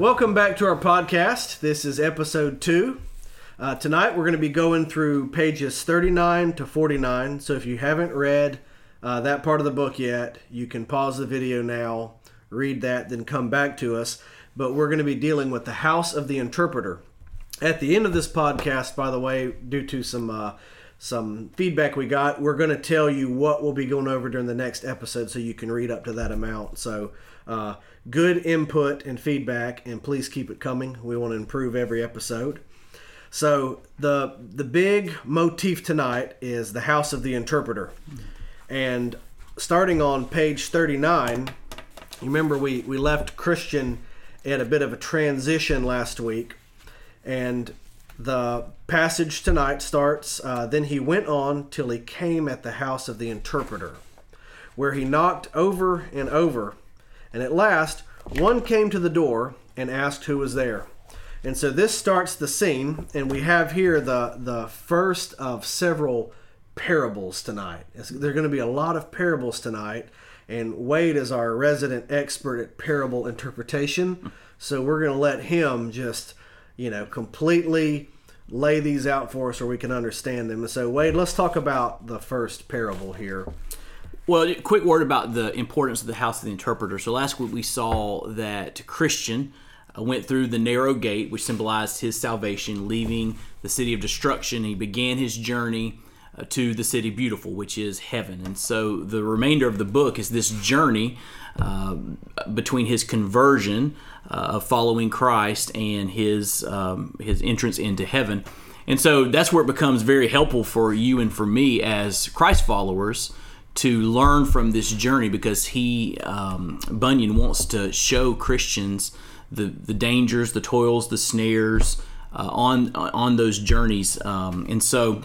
Welcome back to our podcast. This is episode two. Uh, tonight we're going to be going through pages 39 to 49. So if you haven't read uh, that part of the book yet, you can pause the video now, read that, then come back to us. But we're going to be dealing with the House of the Interpreter. At the end of this podcast, by the way, due to some uh, some feedback we got, we're going to tell you what we'll be going over during the next episode, so you can read up to that amount. So uh, good input and feedback, and please keep it coming. We want to improve every episode. So the the big motif tonight is the House of the Interpreter, and starting on page thirty nine, you remember we we left Christian at a bit of a transition last week, and the passage tonight starts. Uh, then he went on till he came at the house of the interpreter, where he knocked over and over, and at last one came to the door and asked who was there. And so this starts the scene, and we have here the the first of several parables tonight. there are going to be a lot of parables tonight, and Wade is our resident expert at parable interpretation. So we're going to let him just, you know, completely lay these out for us so we can understand them. And so Wade, let's talk about the first parable here. Well, quick word about the importance of the house of the interpreter. So last week we saw that Christian uh, went through the narrow gate, which symbolized his salvation, leaving the city of destruction. He began his journey uh, to the city beautiful, which is heaven. And so the remainder of the book is this journey uh, between his conversion uh, of following Christ and his um, his entrance into heaven. And so that's where it becomes very helpful for you and for me as Christ followers to learn from this journey because he um, Bunyan wants to show Christians the the dangers, the toils, the snares uh, on on those journeys, um, and so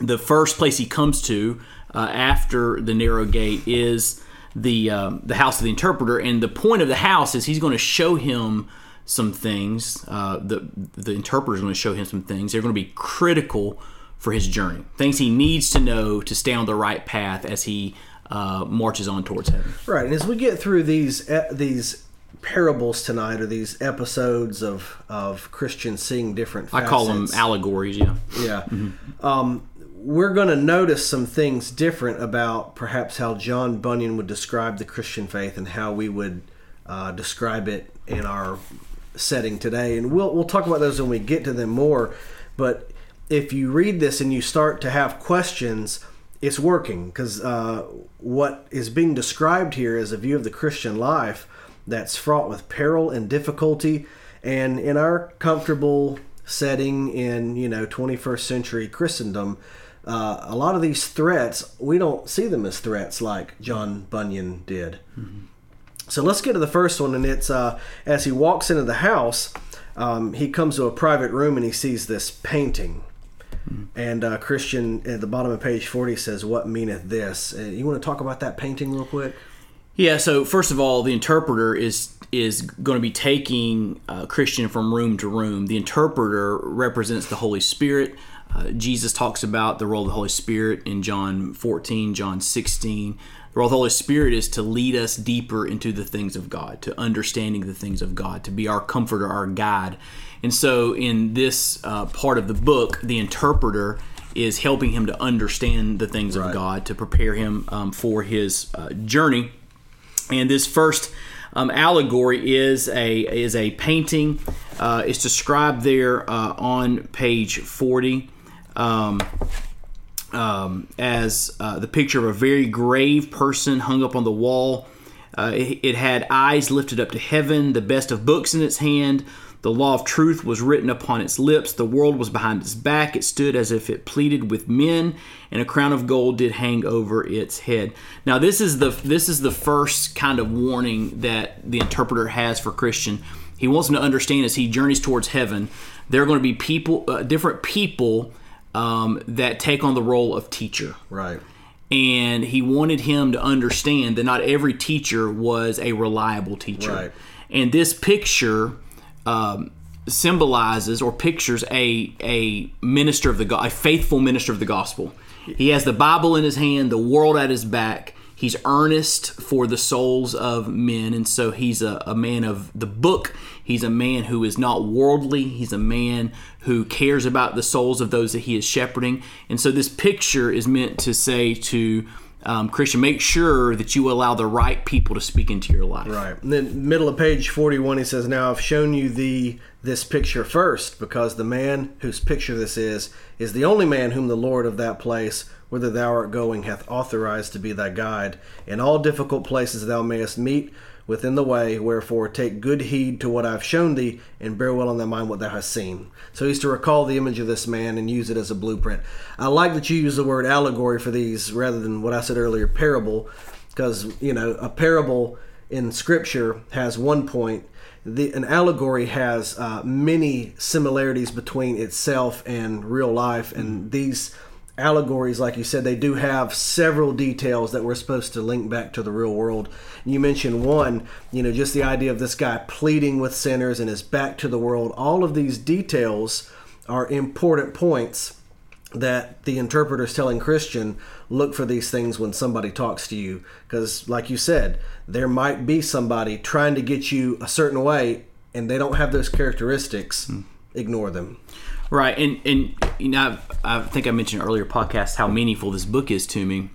the first place he comes to uh, after the narrow gate is the um, the house of the interpreter, and the point of the house is he's going to show him some things. Uh, the the interpreter is going to show him some things. They're going to be critical for his journey, things he needs to know to stay on the right path as he uh, marches on towards heaven. Right, and as we get through these uh, these parables tonight, or these episodes of of Christians seeing different. Facets, I call them allegories. Yeah, yeah. Mm-hmm. Um, we're going to notice some things different about perhaps how John Bunyan would describe the Christian faith and how we would uh, describe it in our setting today. And we'll we'll talk about those when we get to them more. But if you read this and you start to have questions, it's working because uh, what is being described here is a view of the Christian life that's fraught with peril and difficulty. And in our comfortable setting in you know 21st century Christendom, uh, a lot of these threats we don't see them as threats like John Bunyan did. Mm-hmm. So let's get to the first one, and it's uh, as he walks into the house, um, he comes to a private room and he sees this painting. And uh, Christian at the bottom of page 40 says, What meaneth this? Uh, you want to talk about that painting real quick? Yeah. So first of all, the interpreter is is going to be taking uh, Christian from room to room. The interpreter represents the Holy Spirit. Uh, Jesus talks about the role of the Holy Spirit in John 14, John 16. The role of the Holy Spirit is to lead us deeper into the things of God, to understanding the things of God, to be our comforter, our guide. And so, in this uh, part of the book, the interpreter is helping him to understand the things right. of God, to prepare him um, for his uh, journey and this first um, allegory is a is a painting. Uh, it's described there uh, on page forty um, um, as uh, the picture of a very grave person hung up on the wall. Uh, it, it had eyes lifted up to heaven, the best of books in its hand the law of truth was written upon its lips. The world was behind its back. It stood as if it pleaded with men, and a crown of gold did hang over its head. Now, this is the this is the first kind of warning that the interpreter has for Christian. He wants him to understand as he journeys towards heaven, there are going to be people, uh, different people um, that take on the role of teacher. Right. And he wanted him to understand that not every teacher was a reliable teacher. Right. And this picture um, symbolizes or pictures a a minister of the gospel, a faithful minister of the gospel. He has the Bible in his hand, the world at his back. He's earnest for the souls of men, and so he's a, a man of the book. He's a man who is not worldly. He's a man who cares about the souls of those that he is shepherding. And so this picture is meant to say to um, Christian, make sure that you allow the right people to speak into your life. Right. And then middle of page 41 he says, "Now I've shown you the this picture first because the man whose picture this is is the only man whom the Lord of that place whither thou art going hath authorized to be thy guide in all difficult places thou mayest meet within the way wherefore take good heed to what I've shown thee and bear well in thy mind what thou hast seen." So he's to recall the image of this man and use it as a blueprint. I like that you use the word allegory for these rather than what I said earlier parable because you know a parable in scripture has one point the, an allegory has uh, many similarities between itself and real life and these allegories like you said they do have several details that we're supposed to link back to the real world you mentioned one you know just the idea of this guy pleading with sinners and his back to the world all of these details are important points that the interpreter is telling Christian, look for these things when somebody talks to you. Because, like you said, there might be somebody trying to get you a certain way and they don't have those characteristics. Hmm. Ignore them. Right, and and you know, I, I think I mentioned earlier podcast how meaningful this book is to me.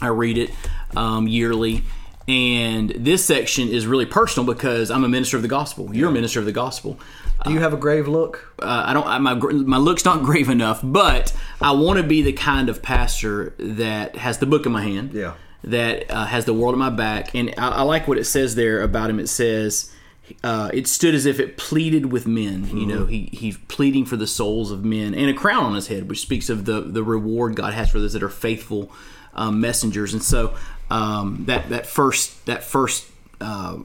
I read it um, yearly, and this section is really personal because I'm a minister of the gospel. You're a minister of the gospel. Do you have a grave look? Uh, I don't. I- My my look's not grave enough, but I want to be the kind of pastor that has the book in my hand. Yeah. That uh, has the world at my back, and I, I like what it says there about him. It says. Uh, it stood as if it pleaded with men. You know, he he's pleading for the souls of men, and a crown on his head, which speaks of the the reward God has for those that are faithful um, messengers. And so um, that that first that first uh,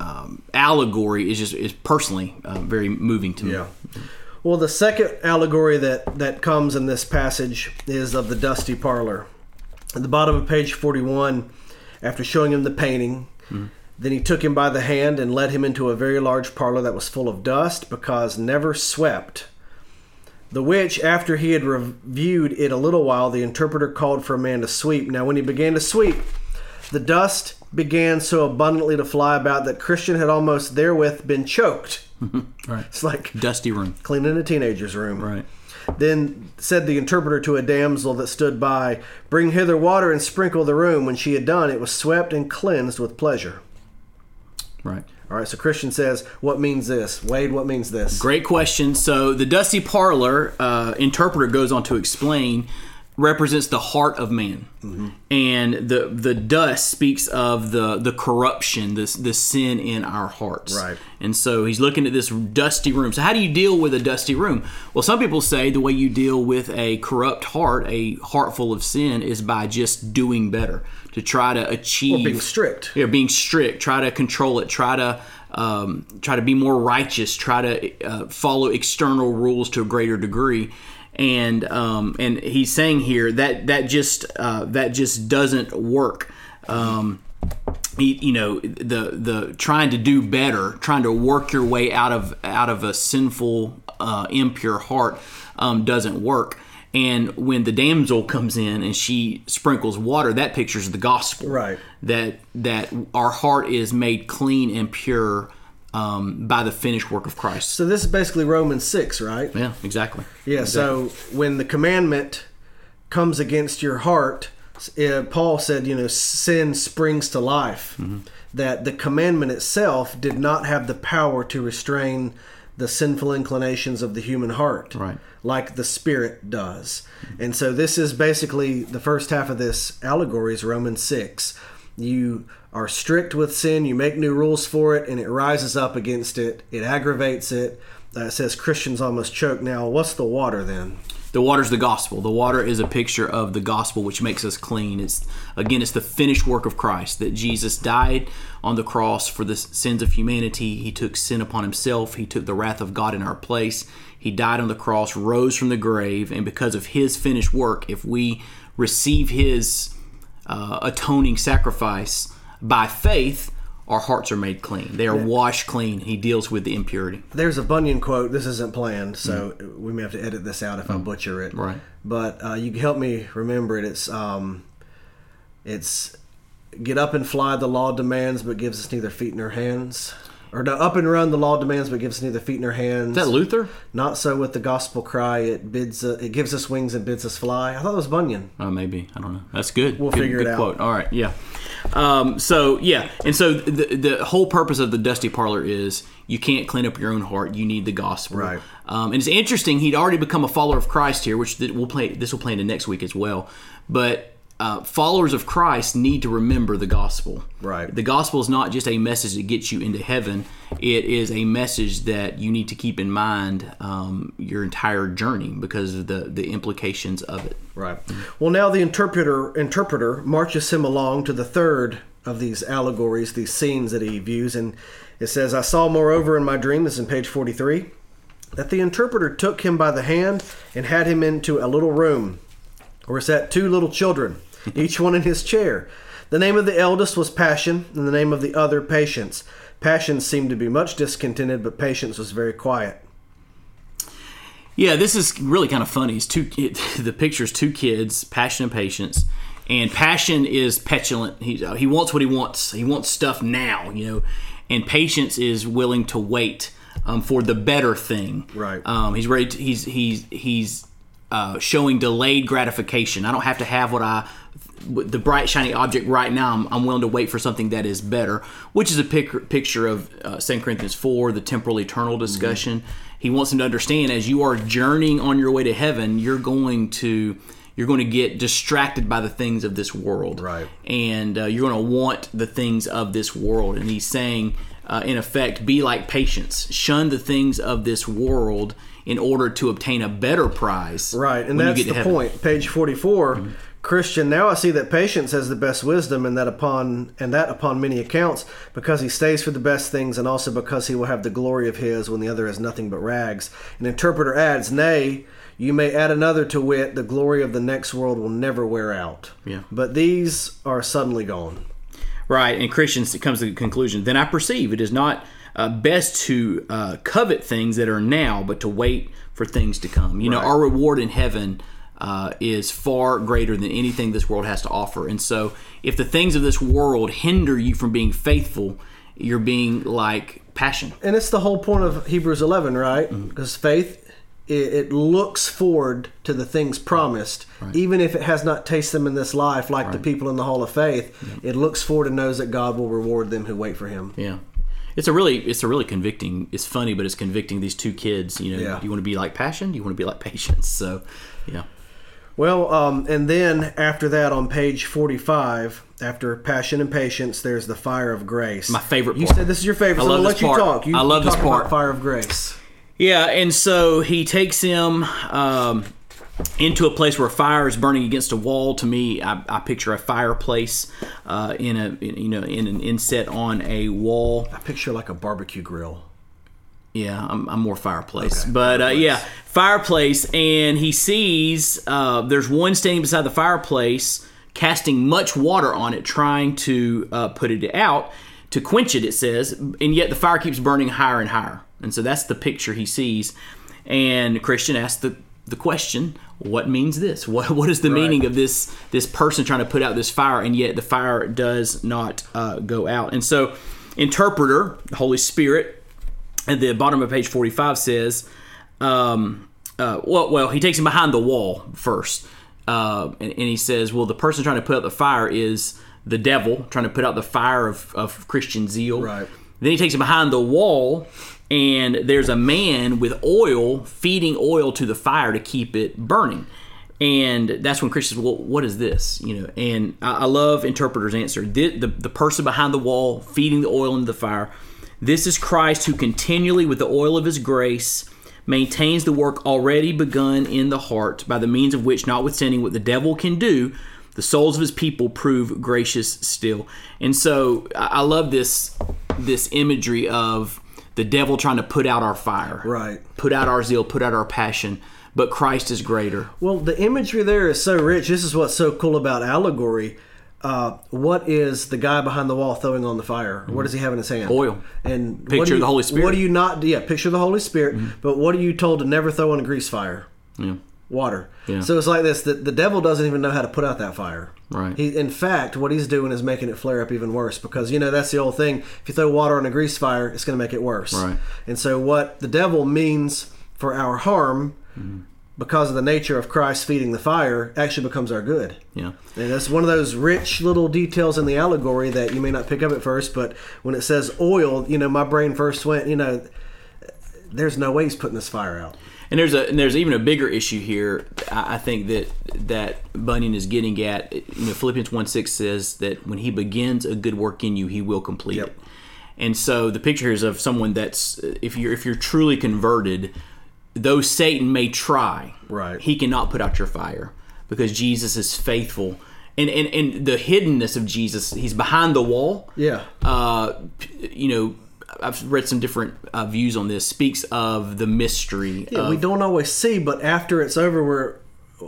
um, allegory is just is personally uh, very moving to me. Yeah. Well, the second allegory that, that comes in this passage is of the dusty parlor. At the bottom of page 41, after showing him the painting, then he took him by the hand and led him into a very large parlor that was full of dust because never swept. The which, after he had reviewed it a little while, the interpreter called for a man to sweep. Now, when he began to sweep, the dust began so abundantly to fly about that Christian had almost therewith been choked. Right. It's like Dusty room. cleaning a teenager's room. Right. Then said the interpreter to a damsel that stood by, Bring hither water and sprinkle the room. When she had done, it was swept and cleansed with pleasure. Right. All right, so Christian says, What means this? Wade, what means this? Great question. So the dusty parlor uh, interpreter goes on to explain represents the heart of man, and the the dust speaks of the the corruption, this the sin in our hearts. Right. And so he's looking at this dusty room. So how do you deal with a dusty room? Well, some people say the way you deal with a corrupt heart, a heart full of sin, is by just doing better to try to achieve Or Being strict. yeah, being strict, try to control it, try to um, try to be more righteous, try to uh, follow external rules to a greater degree. And um, and he's saying here that that just uh, that just doesn't work. Um, you, you know the the trying to do better, trying to work your way out of out of a sinful, uh, impure heart um, doesn't work. And when the damsel comes in and she sprinkles water, that pictures the gospel Right. that that our heart is made clean and pure um, by the finished work of Christ. So this is basically Romans 6, right? Yeah, exactly. Yeah, so when the commandment comes against your heart, uh, Paul said, you know, sin springs to life. That the commandment itself did not have the power to restrain the sinful inclinations of the human heart, Right. like the Spirit does. And so this is basically the first half of this allegory is Romans 6. You are strict with sin, you make new rules for it, and it rises up against it, it aggravates it. Uh, it says Christians almost choke. Now, what's the water then? The water's the gospel. The water is a picture of the gospel, which makes us clean. It's again, it's the finished work of Christ that Jesus died on the cross for the sins of humanity. He took sin upon himself. He took the wrath of God in our place. He died on the cross, rose from the grave, and because of His finished work, if we receive His uh, atoning sacrifice by faith, our hearts are made clean. They are washed clean. He deals with the impurity. There's a Bunyan quote. This isn't planned, so we may have to edit this out if I butcher it. Right. But uh, you can help me remember it. It's um, it's get up and fly, the law demands, but gives us neither feet nor hands. Or no, up and run, the law demands, but gives us neither feet nor hands. Is that Luther? Not so with the gospel cry. It bids, uh, it gives us wings and bids us fly. I thought it was Bunyan. Uh, maybe I don't know. That's good. We'll good, figure good it out. Quote. All right. Yeah. Um, so yeah, and so the the whole purpose of the dusty parlor is you can't clean up your own heart. You need the gospel. Right. Um, and it's interesting. He'd already become a follower of Christ here, which th- we'll play. This will play into next week as well. But uh, followers of Christ need to remember the gospel. Right. The gospel is not just a message that gets you into heaven. It is a message that you need to keep in mind um, your entire journey because of the the implications of it. Right. Well, now the interpreter interpreter marches him along to the third of these allegories, these scenes that he views, and it says, "I saw, moreover, in my dream." This is in page forty-three. That the interpreter took him by the hand and had him into a little room, where sat two little children, each one in his chair. The name of the eldest was Passion, and the name of the other Patience. Passion seemed to be much discontented, but Patience was very quiet. Yeah, this is really kind of funny. It's two it, the picture's two kids, passion and patience, and passion is petulant. He uh, he wants what he wants. He wants stuff now, you know, and patience is willing to wait um, for the better thing. Right. Um, he's ready. To, he's he's he's uh, showing delayed gratification. I don't have to have what I the bright shiny object right now. I'm, I'm willing to wait for something that is better, which is a pic- picture of uh, 2 Corinthians 4, the temporal eternal discussion. He wants them to understand as you are journeying on your way to heaven, you're going to you're going to get distracted by the things of this world, Right. And uh, you're going to want the things of this world. And he's saying, uh, in effect, be like patience, shun the things of this world in order to obtain a better prize. Right, and that's the heaven. point. Page 44 Christian, now I see that patience has the best wisdom, and that upon and that upon many accounts, because he stays for the best things, and also because he will have the glory of his when the other is nothing but rags. An interpreter adds, Nay, you may add another to wit, the glory of the next world will never wear out. Yeah. But these are suddenly gone. Right, and Christians comes to the conclusion. Then I perceive it is not uh, best to uh, covet things that are now, but to wait for things to come. You know, our reward in heaven uh, is far greater than anything this world has to offer. And so, if the things of this world hinder you from being faithful, you're being like passion. And it's the whole point of Hebrews 11, right? Mm-hmm. Because faith, it, it looks forward to the things promised, even if it has not tasted them in this life, like the people in the Hall of Faith. It looks forward and knows that God will reward them who wait for Him. Yeah. It's a really, it's a really convicting. It's funny, but it's convicting. These two kids, you know, Yeah. you want to be like passion? You want to be like patience? So, yeah. Well, um, and then after that, on page 45, after passion and patience, there's the fire of grace. My favorite part. You said this is your favorite. I so love I'll let you part. talk. You I love this part. Fire of grace. Yeah, and so he takes him um, into a place where fire is burning against a wall. To me, I, I picture a fireplace uh, in a in, you know in an inset on a wall. I picture like a barbecue grill. Yeah, I'm, I'm more fireplace, Okay, but uh, yeah, fireplace. And he sees uh, there's one standing beside the fireplace, casting much water on it, trying to uh, put it out to quench it. It says, and yet the fire keeps burning higher and higher. And so that's the picture he sees. And Christian asks the the question, what means this? What what is the meaning of this this person trying to put out this fire, and yet the fire does not uh, go out? And so, interpreter, the Holy Spirit, at the bottom of page 45 says, um, uh, well, well, he takes him behind the wall first. Uh, and, and he says, well, the person trying to put out the fire is the devil, trying to put out the fire of, of Christian zeal. Right. Then he takes him behind the wall, and there's a man with oil feeding oil to the fire to keep it burning. And that's when Christians, well, what is this? You know, and I, I love interpreter's answer. The, the the person behind the wall feeding the oil into the fire. This is Christ who continually, with the oil of his grace, maintains the work already begun in the heart, by the means of which, notwithstanding what the devil can do, the souls of his people prove gracious still. And so I love this this imagery of the devil trying to put out our fire, Right. Put out our zeal, put out our passion, but Christ is greater. Well, the imagery there is so rich. This is what's so cool about allegory. Uh, what is the guy behind the wall throwing on the fire? What does he have in his hand? Oil. And Picture you- the Holy Spirit. What do you not? Yeah, picture the Holy Spirit. But what are you told to never throw on a grease fire? Yeah. Water. Yeah. So it's like this: the, the devil doesn't even know how to put out that fire. Right. He, in fact, what he's doing is making it flare up even worse because you know that's the old thing. If you throw water on a grease fire, it's going to make it worse. Right. And so, what the devil means for our harm, Mm-hmm. Because of the nature of Christ feeding the fire, actually becomes our good. Yeah. And that's one of those rich little details in the allegory that you may not pick up at first, but when it says oil, you know, my brain first went, you know, there's no way he's putting this fire out. And there's a and there's even a bigger issue here. I think that that Bunyan is getting at. You know, Philippians one six says that when he begins a good work in you, he will complete Yep. it. And so the picture is of someone that's if you're if you're truly converted, though Satan may try, Right. he cannot put out your fire because Jesus is faithful. And, and, and the hiddenness of Jesus, he's behind the wall Yeah. uh, you know, I've read some different uh, views on this. Speaks of the mystery. Yeah, of, we don't always see, but after it's over, we're,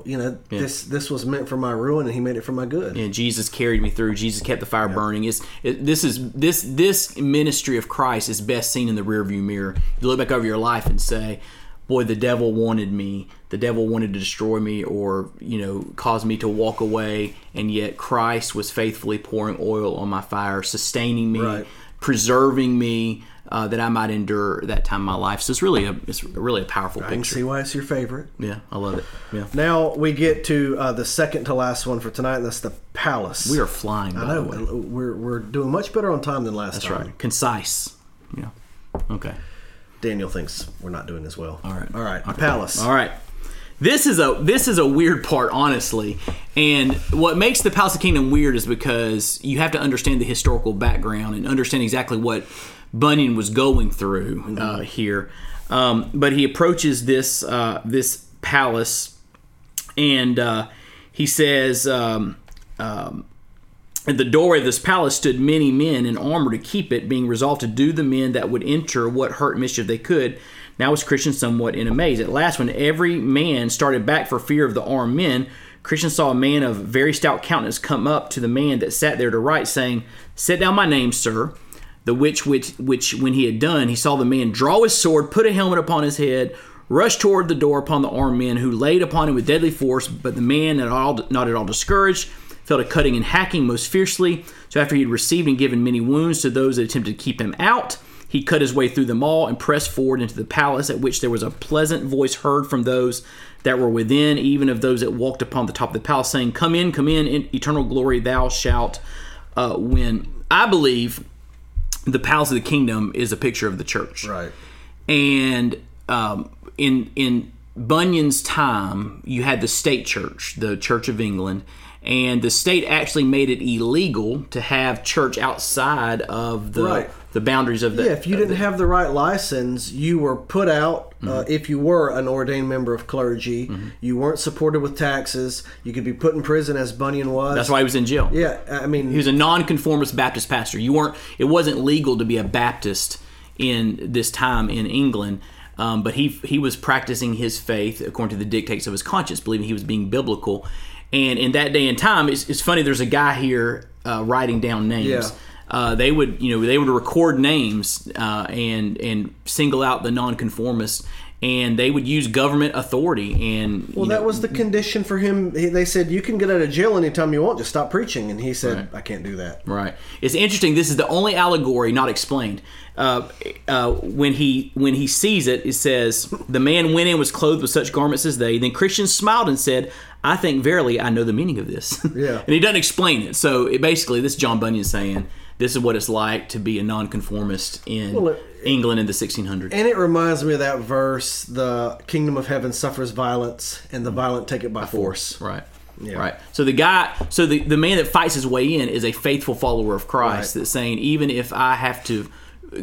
you know, this this was meant for my ruin, and he made it for my good. you know, Jesus carried me through. Jesus kept the fire burning. It's, it, this is this this ministry of Christ is best seen in the rearview mirror. You look back over your life and say, "Boy, the devil wanted me. The devil wanted to destroy me, or you know, cause me to walk away." And yet, Christ was faithfully pouring oil on my fire, sustaining me, Right. preserving me. Uh, that I might endure that time in my life. So it's really a it's really a powerful I can see why it's your favorite. Yeah, I love it. Yeah, Now we get to uh, the second to last one for tonight, and that's the palace. we are flying. By I know we're we're doing much better on time than last That's time. right. Concise. Yeah. Okay. Daniel thinks we're not doing as well. All right. all right. The palace. All right. This is a this is a weird part, honestly. And what makes the Palace of Kingdom weird is because you have to understand the historical background and understand exactly what Bunyan was going through uh, here. Um, but he approaches this uh, this palace, and uh, he says. Um, um, at the doorway of this palace stood many men in armor to keep it, being resolved to do the men that would enter what hurt mischief they could. Now was Christian somewhat in amaze. At last, when every man started back for fear of the armed men, Christian saw a man of very stout countenance come up to the man that sat there to write, saying, Set down my name, sir. The which, which, which, when he had done, he saw the man draw his sword, put a helmet upon his head, rush toward the door upon the armed men, who laid upon him with deadly force. But the man, at all, not at all discouraged, fell to cutting and hacking most fiercely. So after he had received and given many wounds to those that attempted to keep him out, he cut his way through them all and pressed forward into the palace, at which there was a pleasant voice heard from those that were within, even of those that walked upon the top of the palace, saying, Come in, come in, in eternal glory thou shalt uh, win. I believe the palace of the kingdom is a picture of the church Right. and um, in in Bunyan's time, you had the state church, the Church of England, and the state actually made it illegal to have church outside of the Right. the boundaries of the. Yeah, if you didn't have the right license, you were put out. Uh, Mm-hmm. if you were an ordained member of clergy, you weren't supported with taxes. You could be put in prison, as Bunyan was. that's why he was in jail. Yeah, I mean, He was a nonconformist Baptist pastor. You weren't. It wasn't legal to be a Baptist in this time in England. Um, but he he was practicing his faith according to the dictates of his conscience, believing he was being biblical. And in that day and time, it's, it's funny. There's a guy here uh, writing down names. Yeah. Uh, they would you know they would record names uh, and and single out the nonconformists, and they would use government authority and well, that was the condition for him. He, they said you can get out of jail anytime you want. Just stop preaching, and he said, "I can't do that." Right. It's interesting. This is the only allegory not explained. Uh, uh, when he when he sees it, it says the man went in was clothed with such garments as they. Then Christian smiled and said, "I think verily I know the meaning of this." Yeah. and he doesn't explain it. So it basically, this is John Bunyan saying this is what it's like to be a nonconformist in Well, it- England in the 1600s. And it reminds me of that verse: "The kingdom of heaven suffers violence, and the violent take it by force." Right. Yeah. Right. So the guy, so the, the man that fights his way in is a faithful follower of Christ Right. that's saying, even if I have to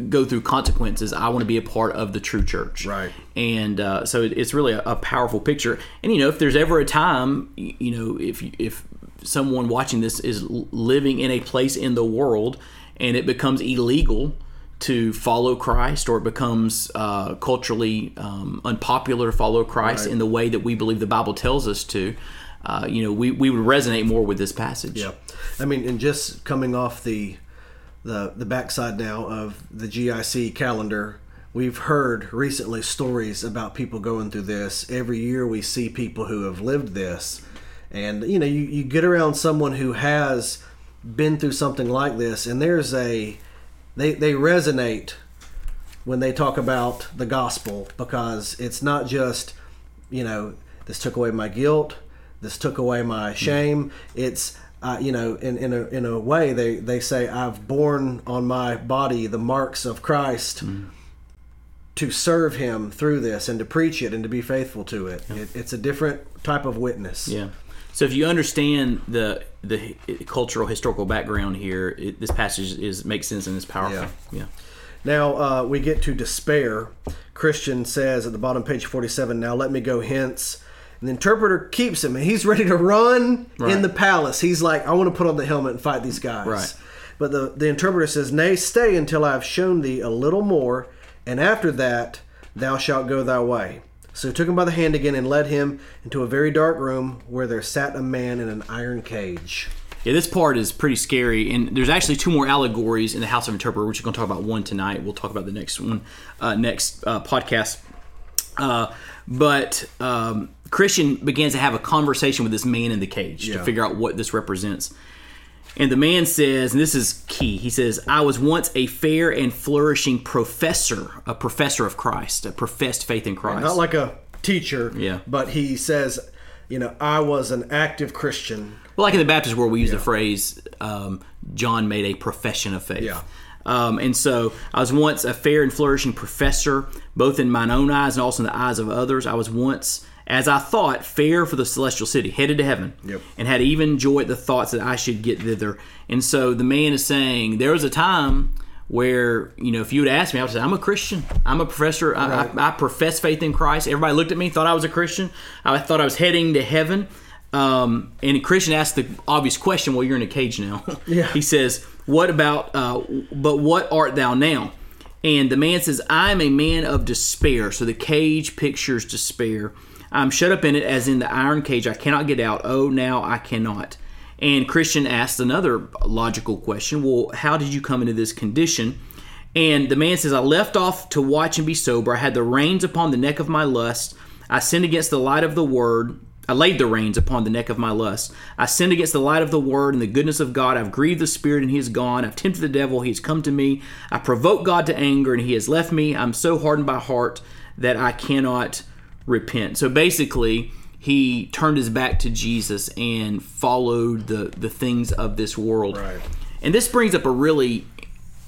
go through consequences, I want to be a part of the true church. Right. And uh, so it, it's really a, a powerful picture. And, you know, if there's ever a time, you know, if, if someone watching this is living in a place in the world and it becomes illegal to follow Christ or it becomes uh, culturally um, unpopular to follow Christ Right. in the way that we believe the Bible tells us to, uh, you know, we, we would resonate more with this passage. Yeah, I mean, and just coming off the the the backside now of the GIC calendar, we've heard recently stories about people going through this. Every year, we see people who have lived this, And you know, you, you get around someone who has been through something like this, and there's a they they resonate when they talk about the gospel because it's not just you know this took away my guilt, this took away my hmm. shame. It's uh, you know, in, in, a, in a way, they, they say, I've borne on my body the marks of Christ to serve him through this and to preach it and to be faithful to it. it. It's a different type of witness. Yeah. So if you understand the the cultural historical background here, it, this passage is makes sense and is powerful. Yeah. yeah. Now uh, we get to despair. Christian says at the bottom, page 47, Now let me go hence. And the interpreter keeps him, and he's ready to run in the palace. He's like, I want to put on the helmet and fight these guys. Right. But the, the interpreter says, Nay, stay until I have shown thee a little more, and after that thou shalt go thy way. So he took him by the hand again and led him into a very dark room where there sat a man in an iron cage. Yeah, this part is pretty scary, and there's actually two more allegories in the House of Interpreter, which we're going to talk about one tonight. We'll talk about the next one uh, next uh, podcast. Uh, but um, Christian begins to have a conversation with this man in the cage to figure out what this represents. And the man says, and this is key, he says, I was once a fair and flourishing professor, a professor of Christ, a professed faith in Christ. Not like a teacher, Yeah. but he says, you know, I was an active Christian. Well, like in the Baptist world, we use the phrase um, "John made a profession of faith." Yeah. Um, and so I was once a fair and flourishing professor, both in mine own eyes and also in the eyes of others. I was once, as I thought, fair for the celestial city, headed to heaven, Yep. and had even enjoyed the thoughts that I should get thither. And so the man is saying, there was a time where you know if you would ask me, I would say I'm a Christian. I'm a professor. I, I, I profess faith in Christ. Everybody looked at me, thought I was a Christian. I thought I was heading to heaven. Um, and Christian asked the obvious question. Well, you're in a cage now. Yeah. he says, "What about? Uh, but what art thou now?" And the man says, "I am a man of despair." So the cage pictures despair. I'm shut up in it as in the iron cage. I cannot get out. Oh, now I cannot. And Christian asks another logical question. Well, how did you come into this condition? And the man says, I left off to watch and be sober. I had the reins upon the neck of my lust. I sinned against the light of the word. I laid the reins upon the neck of my lust. I sinned against the light of the word and the goodness of God. I've grieved the Spirit and he is gone. I've tempted the devil. He has come to me. I provoked God to anger and he has left me. I'm so hardened by heart that I cannot repent. So basically, he turned his back to Jesus and followed the, the things of this world. Right. And this brings up a really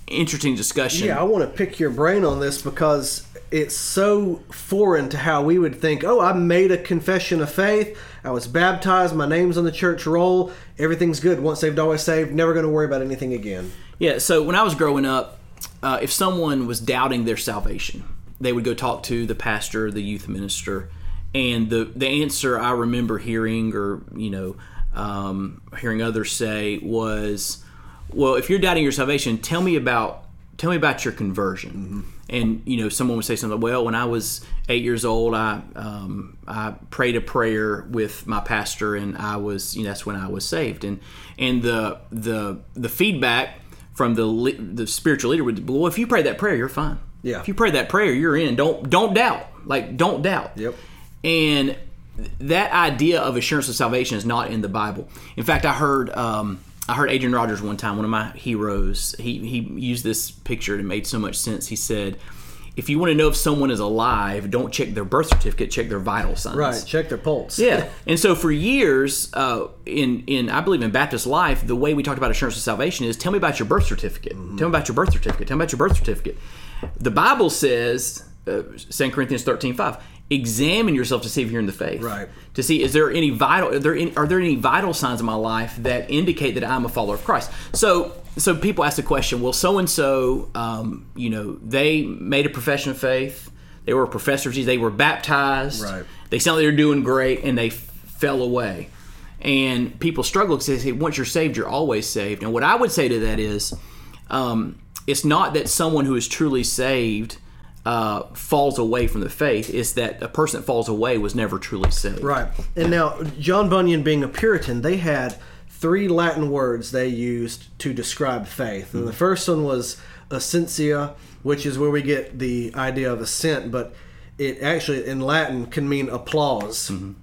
interesting discussion. Yeah, I want to pick your brain on this because it's so foreign to how we would think, oh, I made a confession of faith. I was baptized. My name's on the church roll. Everything's good. Once saved, always saved. Never going to worry about anything again. Yeah, so when I was growing up, uh, if someone was doubting their salvation, they would go talk to the pastor, the youth minister, and the the answer I remember hearing, or you know, um, hearing others say was, "Well, if you're doubting your salvation, tell me about tell me about your conversion." And you know, someone would say something. Well, when I was eight years old, I um, I prayed a prayer with my pastor, and I was you know that's when I was saved. And and the the the feedback from the the spiritual leader would, be, well, if you pray that prayer, you're fine. Yeah. If you pray that prayer, you're in. Don't don't doubt. Like don't doubt. Yep. And that idea of assurance of salvation is not in the Bible. In fact, I heard um, I heard Adrian Rogers one time, one of my heroes. He he used this picture and it made so much sense. He said, "If you want to know if someone is alive, don't check their birth certificate, check their vital signs." Right. Check their pulse. Yeah, and so for years, uh, in in I believe in Baptist life, the way we talked about assurance of salvation is tell me about your birth certificate. Tell me about your birth certificate. Tell me about your birth certificate. The Bible says, uh, 2 Corinthians thirteen five. Examine yourself to see if you're in the faith. Right. To see is there any vital are there any, are there any vital signs in my life that indicate that I'm a follower of Christ? So so people ask the question, well, so and so, you know, they made a profession of faith. They were professors. They were baptized. Right. They sound like they're doing great, and they f- fell away. And people struggle because they say, once you're saved, you're always saved. And what I would say to that is, um, it's not that someone who is truly saved uh, falls away from the faith. is that a person that falls away was never truly saved. Right. And now, John Bunyan being a Puritan, they had three Latin words they used to describe faith. And the first one was essentia, which is where we get the idea of assent, but it actually in Latin can mean applause. and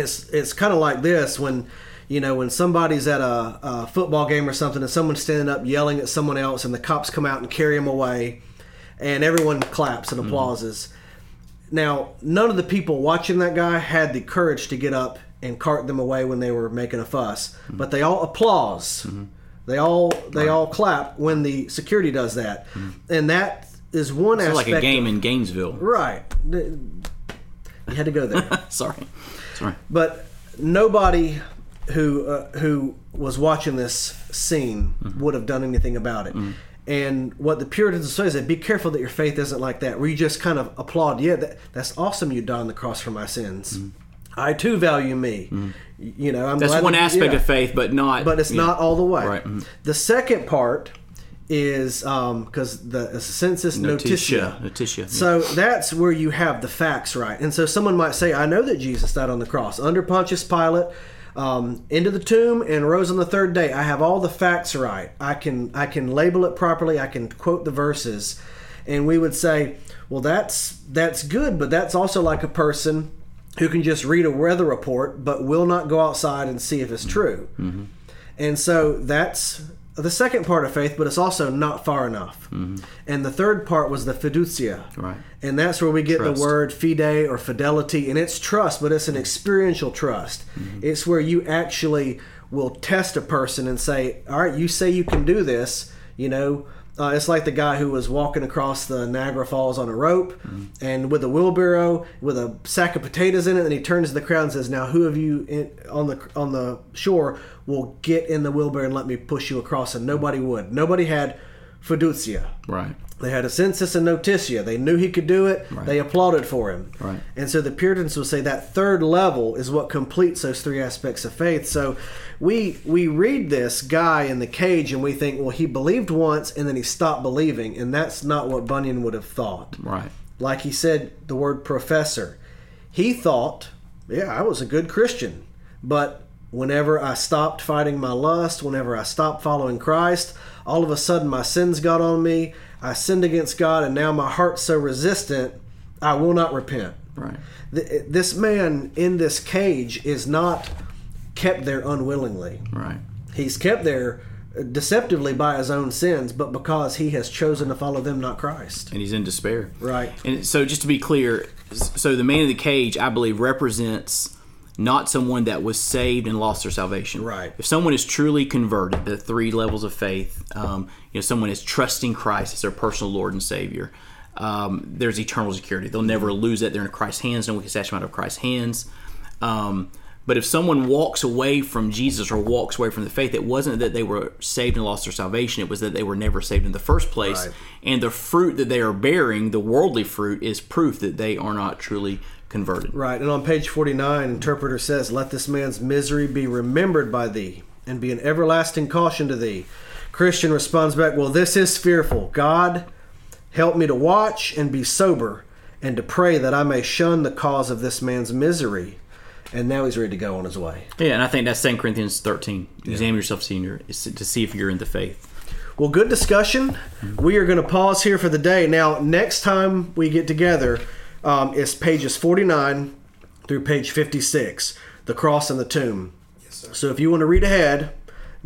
it's it's kind of like this when you know when somebody's at a, a football game or something and someone's standing up yelling at someone else and the cops come out and carry him away and everyone claps and mm-hmm. applauses. Now none of the people watching that guy had the courage to get up and cart them away when they were making a fuss mm-hmm. but they all applause. Mm-hmm. They all they all clap when the security does that. And that is one It's aspect like a game of- in Gainesville. right. You had to go there. Sorry, sorry. but nobody who uh, who was watching this scene would have done anything about it. And what the Puritans say is that be careful that your faith isn't like that, where you just kind of applaud. Yeah, that, that's awesome. You died on the cross for my sins. Mm-hmm. I too value me. Mm-hmm. You know, I'm That's one that- aspect yeah. of faith, but not. but it's not all the way. Right, mhm. The second part is um, because the census notitia. Notitia, notitia, yeah. So that's where you have the facts right. And so someone might say, I know that Jesus died on the cross under Pontius Pilate, um, into the tomb, and rose on the third day. I have all the facts right. I can I can label it properly. I can quote the verses, and we would say, well, that's that's good, but that's also like a person who can just read a weather report but will not go outside and see if it's true. And so that's the second part of faith, but it's also not far enough. Mm-hmm. And the third part was the fiducia. Right. And that's where we get Trust. the word fide or fidelity. And it's trust, but it's an experiential trust. Mm-hmm. It's where you actually will test a person and say, All right, you say you can do this, you know. Uh, it's like the guy who was walking across the Niagara Falls on a rope and with a wheelbarrow with a sack of potatoes in it, and he turns to the crowd and says, "Now, who of you in, on the on the shore will get in the wheelbarrow and let me push you across?" And nobody would. Nobody had fiducia. Right. They had assensus and notitia. They knew he could do it. They applauded for him. Right. And so the Puritans would say that third level is what completes those three aspects of faith. So we we read this guy in the cage and we think, well, he believed once and then he stopped believing, and that's not what Bunyan would have thought. Right. Like he said, the word professor. He thought, yeah, I was a good Christian, but whenever I stopped fighting my lust, whenever I stopped following Christ, all of a sudden my sins got on me. I sinned against God, and now my heart's so resistant, I will not repent. Right. Th- This man in this cage is not kept there unwillingly. Right. He's kept there deceptively by his own sins, but because he has chosen to follow them, not Christ. And he's in despair. Right. And so, just to be clear, so the man in the cage, I believe, represents not someone that was saved and lost their salvation. Right. If someone is truly converted, the three levels of faith, um, you know, someone is trusting Christ as their personal Lord and Savior. Um, there's eternal security. They'll never lose that. They're in Christ's hands. No one can snatch them out of Christ's hands. Um, but if someone walks away from Jesus or walks away from the faith, it wasn't that they were saved and lost their salvation. It was that they were never saved in the first place. Right. And the fruit that they are bearing, the worldly fruit, is proof that they are not truly converted. Right, and on page 49, interpreter says, Let this man's misery be remembered by thee, and be an everlasting caution to thee. Christian responds back, Well, this is fearful. God, help me to watch and be sober, and to pray that I may shun the cause of this man's misery. And now he's ready to go on his way. Yeah, and I think that's 2 Corinthians 13. Examine yourself, senior, to see if you're in the faith. Well, good discussion. Mm-hmm. We are going to pause here for the day. Now, next time we get together, um, is pages 49 through page 56, the cross and the tomb. Yes, sir. So if you want to read ahead,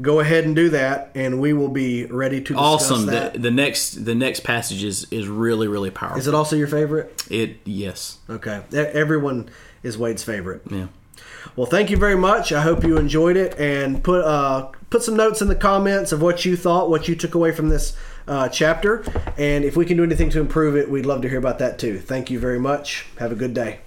go ahead and do that, and we will be ready to discuss Awesome. that. The, the next the next passage is, is really really powerful. Is it also your favorite? It yes. Okay. Everyone is Wade's favorite. Yeah. Well, thank you very much. I hope you enjoyed it, and put uh, put some notes in the comments of what you thought, what you took away from this uh, chapter, and if we can do anything to improve it, we'd love to hear about that too. Thank you very much. Have a good day.